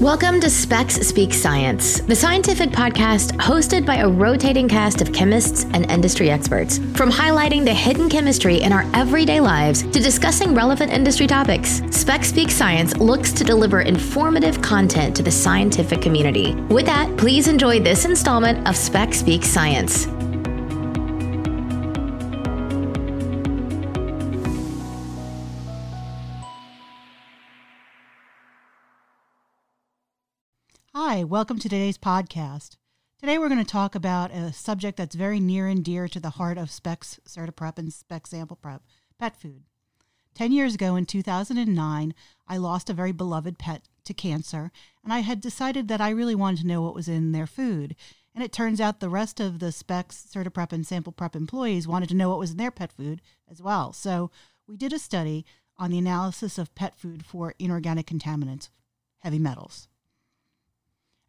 Welcome to SPEX Speak Science, the scientific podcast hosted by a rotating cast of chemists and industry experts. From highlighting the hidden chemistry in our everyday lives to discussing relevant industry topics, SPEX Speak Science looks to deliver informative content to the scientific community. With that, please enjoy this installment of SPEX Speak Science. Hi, welcome to today's podcast. Today we're going to talk about a subject that's very near and dear to the heart of SPEX CertiPrep and Spec Sample Prep pet food. Ten years ago in 2009, I lost a very beloved pet to cancer, and I had decided that I really wanted to know what was in their food. And it turns out the rest of the SPEX CertiPrep and Sample Prep employees wanted to know what was in their pet food as well. So we did a study on the analysis of pet food for inorganic contaminants, heavy metals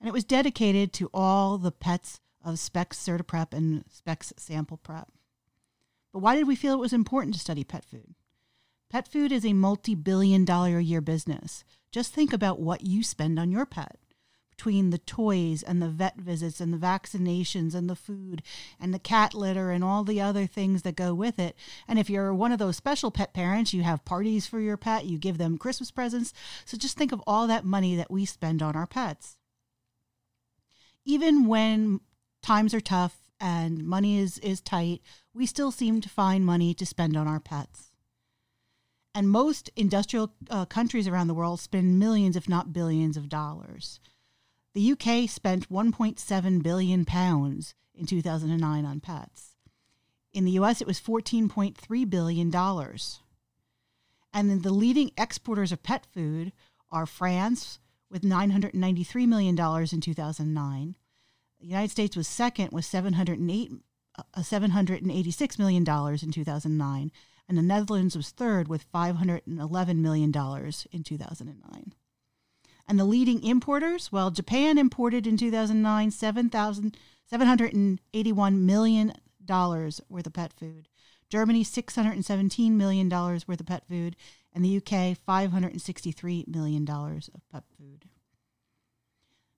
and it was dedicated to all the pets of SPEX CertiPrep and SPEX Sample Prep. But why did we feel it was important to study pet food? Pet food is a multi billion dollar a year business. Just think about what you spend on your pet between the toys and the vet visits and the vaccinations and the food and the cat litter and all the other things that go with it. And if you're one of those special pet parents, you have parties for your pet, you give them Christmas presents. So just think of all that money that we spend on our pets even when times are tough and money is, is tight, we still seem to find money to spend on our pets. And most industrial uh, countries around the world spend millions, if not billions, of dollars. The UK spent 1.7 billion pounds in 2009 on pets. In the US, it was 14.3 billion dollars. And then the leading exporters of pet food are France with $993 million in 2009. The United States was second with 708, uh, $786 million in 2009. And the Netherlands was third with $511 million in 2009. And the leading importers, well, Japan imported in 2009 $781 million worth of pet food. Germany, $617 million worth of pet food and the UK $563 million of pet food.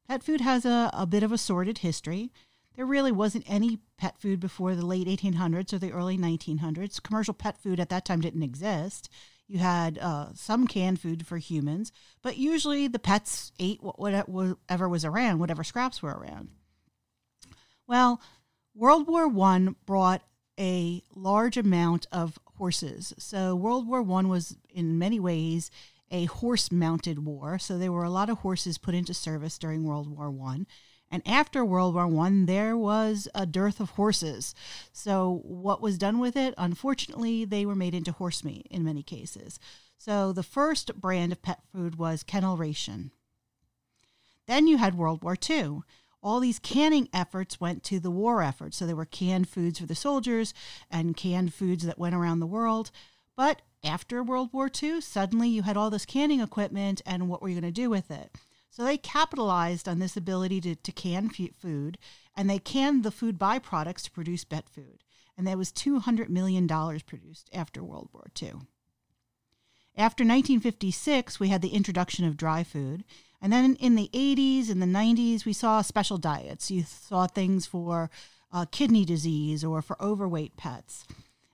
Pet food has a, a bit of a sordid history. There really wasn't any pet food before the late 1800s or the early 1900s. Commercial pet food at that time didn't exist. You had uh, some canned food for humans, but usually the pets ate whatever was around, whatever scraps were around. Well, World War One brought a large amount of horses. So World War One was in many ways a horse mounted war. So there were a lot of horses put into service during World War One. And after World War One, there was a dearth of horses. So what was done with it? Unfortunately, they were made into horse meat in many cases. So the first brand of pet food was Ken-L Ration. Then you had World War II all these canning efforts went to the war effort. So there were canned foods for the soldiers and canned foods that went around the world. But after World War II, suddenly you had all this canning equipment, and what were you going to do with it? So they capitalized on this ability to, to can food, and they canned the food byproducts to produce pet food. And there was $200 million produced after World War II. After 1956, we had the introduction of dry food, and then in the 80s and the 90s, we saw special diets. You saw things for uh, kidney disease or for overweight pets.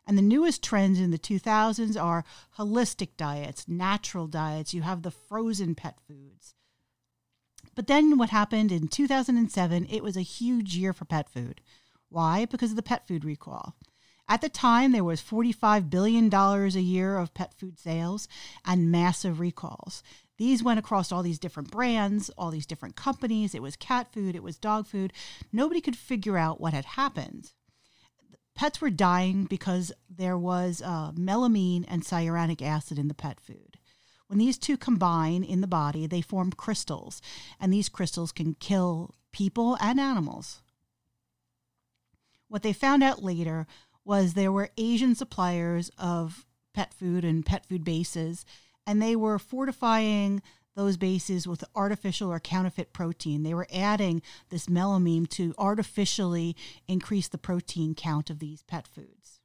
And the newest trends in the 2000s are holistic diets, natural diets. You have the frozen pet foods. But then what happened in 2007, it was a huge year for pet food. Why? Because of the pet food recall. At the time, there was $45 billion a year of pet food sales and massive recalls. These went across all these different brands, all these different companies. It was cat food, it was dog food. Nobody could figure out what had happened. Pets were dying because there was uh, melamine and cyanuric acid in the pet food. When these two combine in the body, they form crystals, and these crystals can kill people and animals. What they found out later was there were Asian suppliers of pet food and pet food bases and they were fortifying those bases with artificial or counterfeit protein. They were adding this melamine to artificially increase the protein count of these pet foods.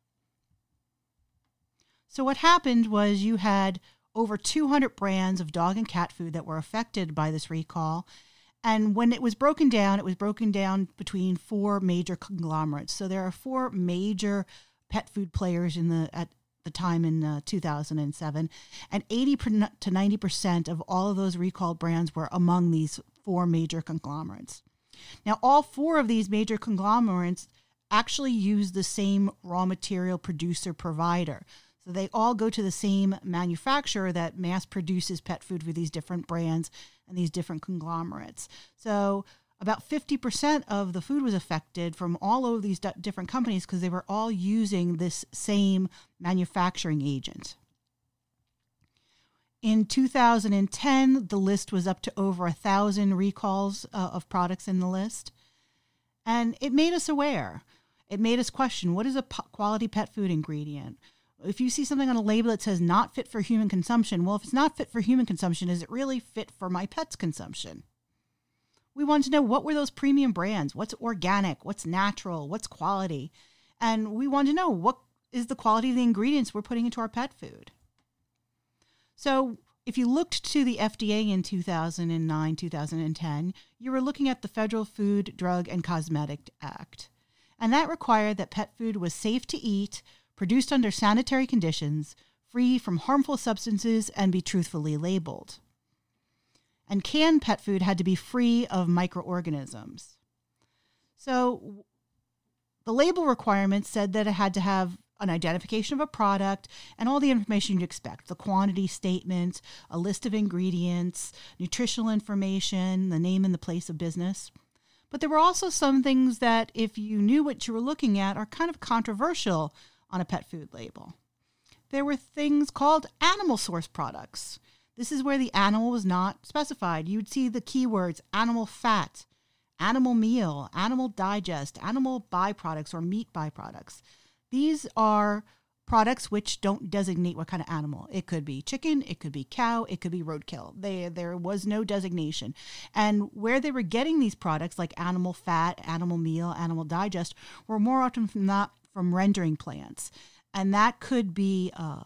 So, what happened was you had over 200 brands of dog and cat food that were affected by this recall. And when it was broken down, it was broken down between four major conglomerates. So there are four major pet food players in the at the time in uh, 2007, and 80 to 90 percent of all of those recalled brands were among these four major conglomerates. Now, all four of these major conglomerates actually use the same raw material producer provider. So they all go to the same manufacturer that mass produces pet food for these different brands and these different conglomerates. So about 50% of the food was affected from all of these d- different companies because they were all using this same manufacturing agent. In 2010, the list was up to over a thousand recalls uh, of products in the list. And it made us aware. It made us question what is a quality pet food ingredient? If you see something on a label that says not fit for human consumption, well, if it's not fit for human consumption, is it really fit for my pet's consumption? We wanted to know what were those premium brands? What's organic? What's natural? What's quality? And we wanted to know what is the quality of the ingredients we're putting into our pet food. So if you looked to the FDA in 2009, 2010, you were looking at the Federal Food, Drug, and Cosmetic Act. And that required that pet food was safe to eat, produced under sanitary conditions, free from harmful substances, and be truthfully labeled. And canned pet food had to be free of microorganisms. So the label requirements said that it had to have an identification of a product, and all the information you'd expect the quantity statement, a list of ingredients, nutritional information, the name and the place of business. But there were also some things that, if you knew what you were looking at, are kind of controversial on a pet food label. There were things called animal source products. This is where the animal was not specified. You'd see the keywords animal fat, animal meal, animal digest, animal byproducts, or meat byproducts. These are products which don't designate what kind of animal. It could be chicken, it could be cow, it could be roadkill. They, there was no designation. And where they were getting these products, like animal fat, animal meal, animal digest, were more often than not from rendering plants. And that could be uh,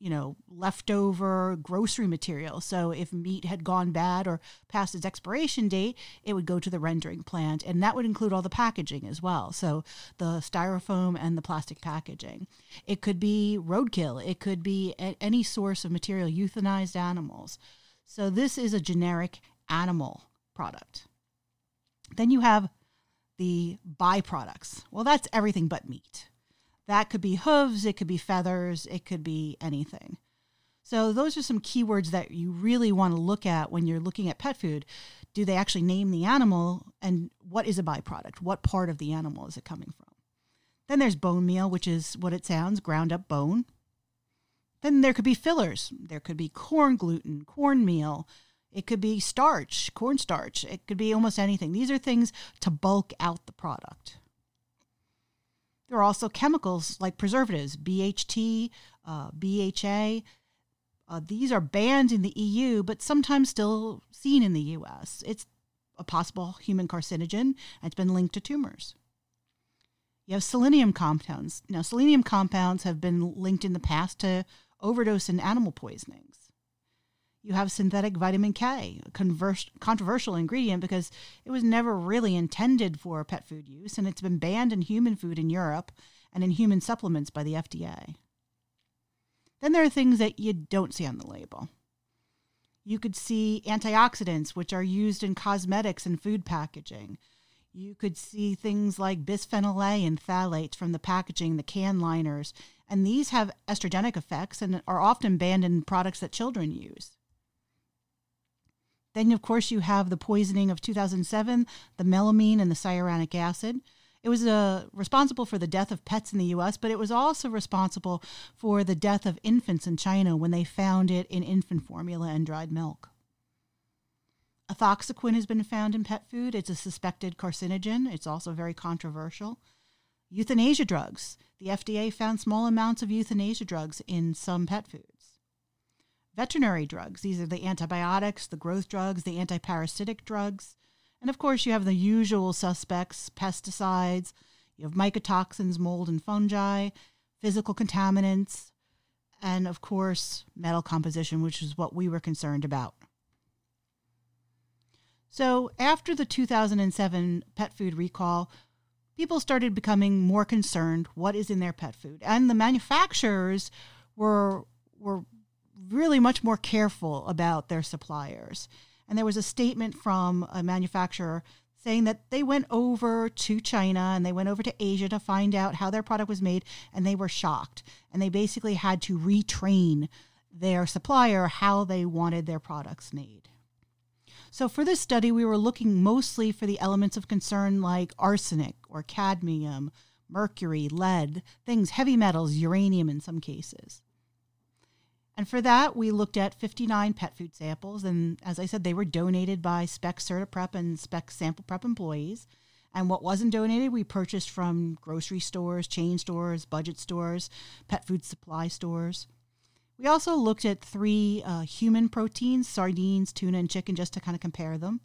you know, leftover grocery material. So if meat had gone bad or past its expiration date, it would go to the rendering plant. And that would include all the packaging as well. So the styrofoam and the plastic packaging. It could be roadkill, it could be any source of material, euthanized animals. So this is a generic animal product. Then you have the byproducts. Well, that's everything but meat. That could be hooves, it could be feathers, it could be anything. So, those are some keywords that you really want to look at when you're looking at pet food. Do they actually name the animal and what is a byproduct? What part of the animal is it coming from? Then there's bone meal, which is what it sounds ground up bone. Then there could be fillers. There could be corn gluten, corn meal. It could be starch, cornstarch. It could be almost anything. These are things to bulk out the product. There are also chemicals like preservatives, BHT, uh, BHA. Uh, these are banned in the EU, but sometimes still seen in the US. It's a possible human carcinogen, and it's been linked to tumors. You have selenium compounds. Now, selenium compounds have been linked in the past to overdose and animal poisonings. You have synthetic vitamin K, a converse, controversial ingredient because it was never really intended for pet food use, and it's been banned in human food in Europe and in human supplements by the FDA. Then there are things that you don't see on the label. You could see antioxidants, which are used in cosmetics and food packaging. You could see things like bisphenol A and phthalates from the packaging, the can liners, and these have estrogenic effects and are often banned in products that children use. Then, of course, you have the poisoning of 2007, the melamine and the cyanuric acid. It was uh, responsible for the death of pets in the US, but it was also responsible for the death of infants in China when they found it in infant formula and dried milk. Ethoxyquin has been found in pet food. It's a suspected carcinogen. It's also very controversial. Euthanasia drugs. The FDA found small amounts of euthanasia drugs in some pet food veterinary drugs. These are the antibiotics, the growth drugs, the antiparasitic drugs. And of course, you have the usual suspects pesticides, you have mycotoxins, mold and fungi, physical contaminants. and of course, metal composition, which is what we were concerned about. So, after the 2007 pet food recall, people started becoming more concerned what is in their pet food. And the manufacturers were were really much more careful about their suppliers. And there was a statement from a manufacturer saying that they went over to China and they went over to Asia to find out how their product was made and they were shocked. And they basically had to retrain their supplier how they wanted their products made. So, for this study, we were looking mostly for the elements of concern like arsenic or cadmium, mercury, lead, things, heavy metals, uranium in some cases. And for that, we looked at 59 pet food samples. And as I said, they were donated by Spec CertiPrep and Spec Sample Prep employees. And what wasn't donated, we purchased from grocery stores, chain stores, budget stores, pet food supply stores. We also looked at three uh, human proteins sardines, tuna, and chicken just to kind of compare them.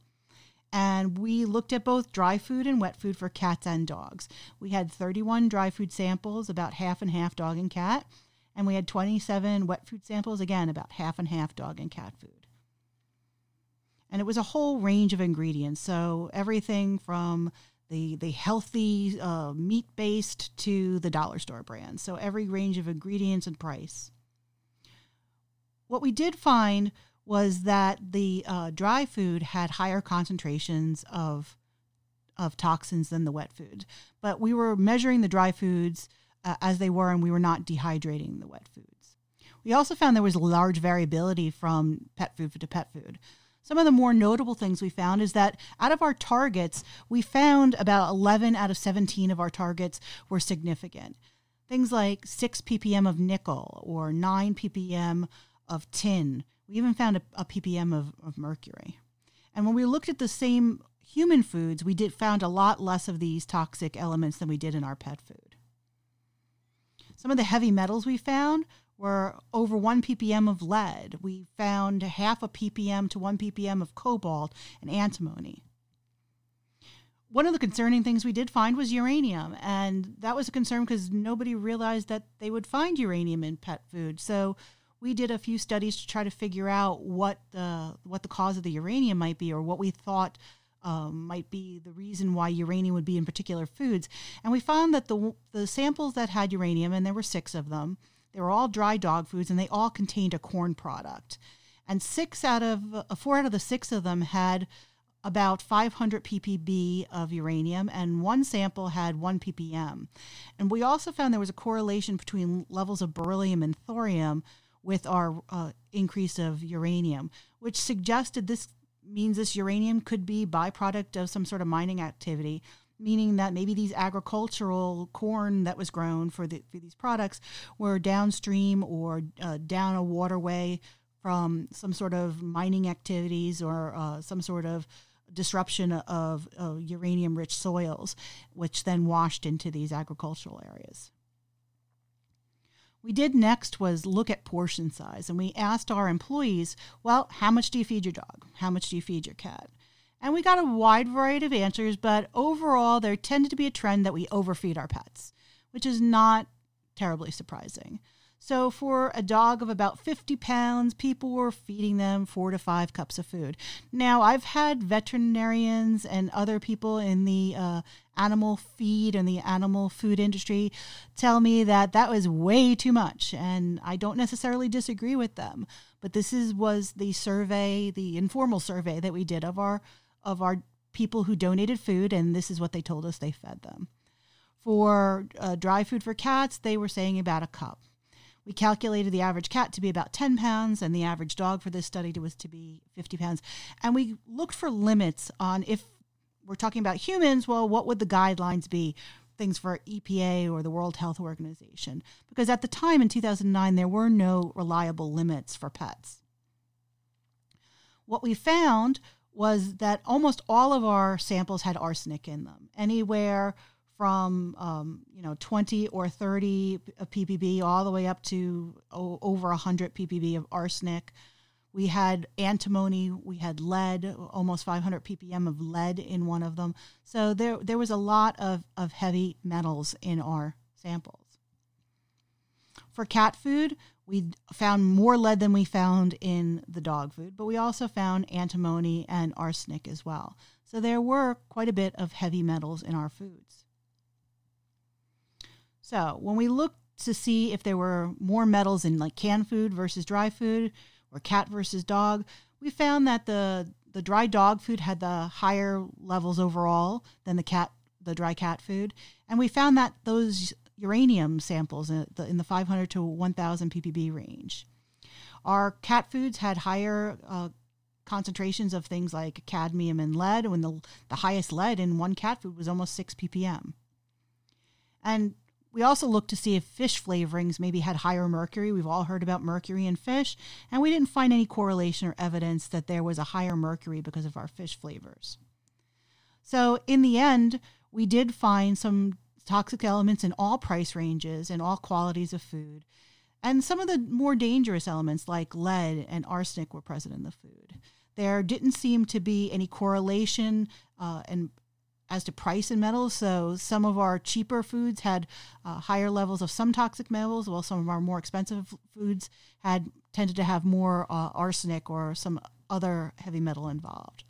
And we looked at both dry food and wet food for cats and dogs. We had 31 dry food samples, about half and half dog and cat and we had 27 wet food samples, again, about half and half dog and cat food. And it was a whole range of ingredients. So everything from the, the healthy uh, meat based to the dollar store brand. So every range of ingredients and price. What we did find was that the uh, dry food had higher concentrations of of toxins than the wet food. But we were measuring the dry foods uh, as they were, and we were not dehydrating the wet foods. We also found there was large variability from pet food to pet food. Some of the more notable things we found is that out of our targets, we found about 11 out of 17 of our targets were significant. Things like 6 ppm of nickel or 9 ppm of tin. We even found a, a ppm of, of mercury. And when we looked at the same human foods, we did found a lot less of these toxic elements than we did in our pet food. Some of the heavy metals we found were over 1 ppm of lead. We found half a ppm to 1 ppm of cobalt and antimony. One of the concerning things we did find was uranium, and that was a concern because nobody realized that they would find uranium in pet food. So we did a few studies to try to figure out what the what the cause of the uranium might be, or what we thought um, might be the reason why uranium would be in particular foods. And we found that the, the samples that had uranium, and there were six of them, they were all dry dog foods and they all contained a corn product. And six out of, uh, four out of the six of them had about 500 ppb of uranium, and one sample had 1 ppm. And we also found there was a correlation between levels of beryllium and thorium with our uh, increase of uranium, which suggested this means this uranium could be byproduct of some sort of mining activity meaning that maybe these agricultural corn that was grown for, the, for these products were downstream or uh, down a waterway from some sort of mining activities or uh, some sort of disruption of, of uranium rich soils, which then washed into these agricultural areas we did next was look at portion size and we asked our employees, well, how much do you feed your dog? How much do you feed your cat? And we got a wide variety of answers, but overall, there tended to be a trend that we overfeed our pets, which is not terribly surprising. So, for a dog of about 50 pounds, people were feeding them four to five cups of food. Now, I've had veterinarians and other people in the uh, animal feed and the animal food industry tell me that that was way too much, and I don't necessarily disagree with them. But this is was the survey, the informal survey that we did of our of our people who donated food, and this is what they told us they fed them. For uh, dry food for cats, they were saying about a cup. We calculated the average cat to be about 10 pounds and the average dog for this study was to be 50 pounds. And we looked for limits on if we're talking about humans, well, what would the guidelines be? Things for EPA or the World Health Organization. Because at the time in 2009, there were no reliable limits for pets. What we found was that almost all of our samples had arsenic in them, anywhere from um, you know 20 or 30 of ppb all the way up to o- over 100 ppb of arsenic we had antimony we had lead almost 500 ppm of lead in one of them so there there was a lot of, of heavy metals in our samples For cat food, we found more lead than we found in the dog food, but we also found antimony and arsenic as well. So there were quite a bit of heavy metals in our foods. So when we looked to see if there were more metals in like canned food versus dry food or cat versus dog, we found that the the dry dog food had the higher levels overall than the cat the dry cat food, and we found that those uranium samples in the, in the 500 to 1000 ppb range. Our cat foods had higher uh, concentrations of things like cadmium and lead, when the, the highest lead in one cat food was almost 6 ppm. And we also looked to see if fish flavorings maybe had higher mercury. We've all heard about mercury in fish, and we didn't find any correlation or evidence that there was a higher mercury because of our fish flavors. So, in the end, we did find some toxic elements in all price ranges and all qualities of food. And some of the more dangerous elements like lead and arsenic were present in the food. There didn't seem to be any correlation uh, and as to price and metals. So some of our cheaper foods had uh, higher levels of some toxic metals, while some of our more expensive foods had tended to have more uh, arsenic or some other heavy metal involved.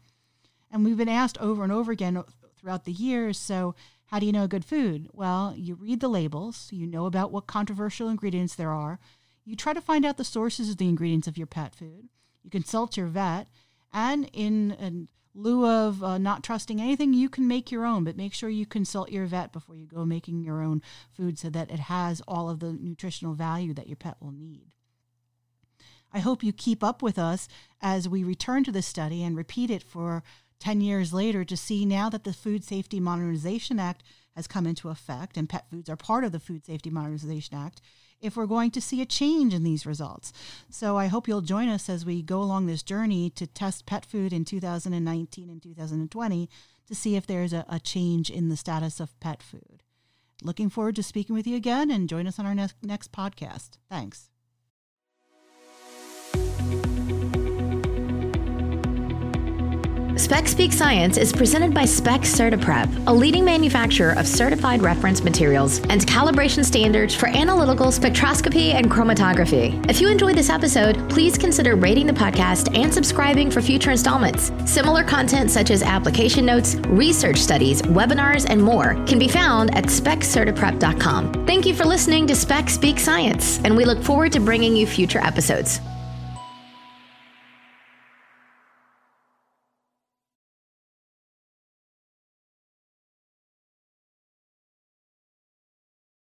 And we've been asked over and over again throughout the years. So how do you know a good food? Well, you read the labels, you know about what controversial ingredients there are, you try to find out the sources of the ingredients of your pet food, you consult your vet, and in, in lieu of uh, not trusting anything, you can make your own, but make sure you consult your vet before you go making your own food so that it has all of the nutritional value that your pet will need. I hope you keep up with us as we return to this study and repeat it for 10 years later to see now that the Food Safety Modernization Act has come into effect and pet foods are part of the Food Safety Modernization Act, if we're going to see a change in these results. So I hope you'll join us as we go along this journey to test pet food in 2019 and 2020 to see if there's a, a change in the status of pet food. Looking forward to speaking with you again and join us on our next, next podcast. Thanks. Spec Speak Science is presented by Spec CertiPrep, a leading manufacturer of certified reference materials and calibration standards for analytical spectroscopy and chromatography. If you enjoyed this episode, please consider rating the podcast and subscribing for future installments. Similar content such as application notes, research studies, webinars, and more can be found at speccertiprep.com. Thank you for listening to Spec Speak Science, and we look forward to bringing you future episodes.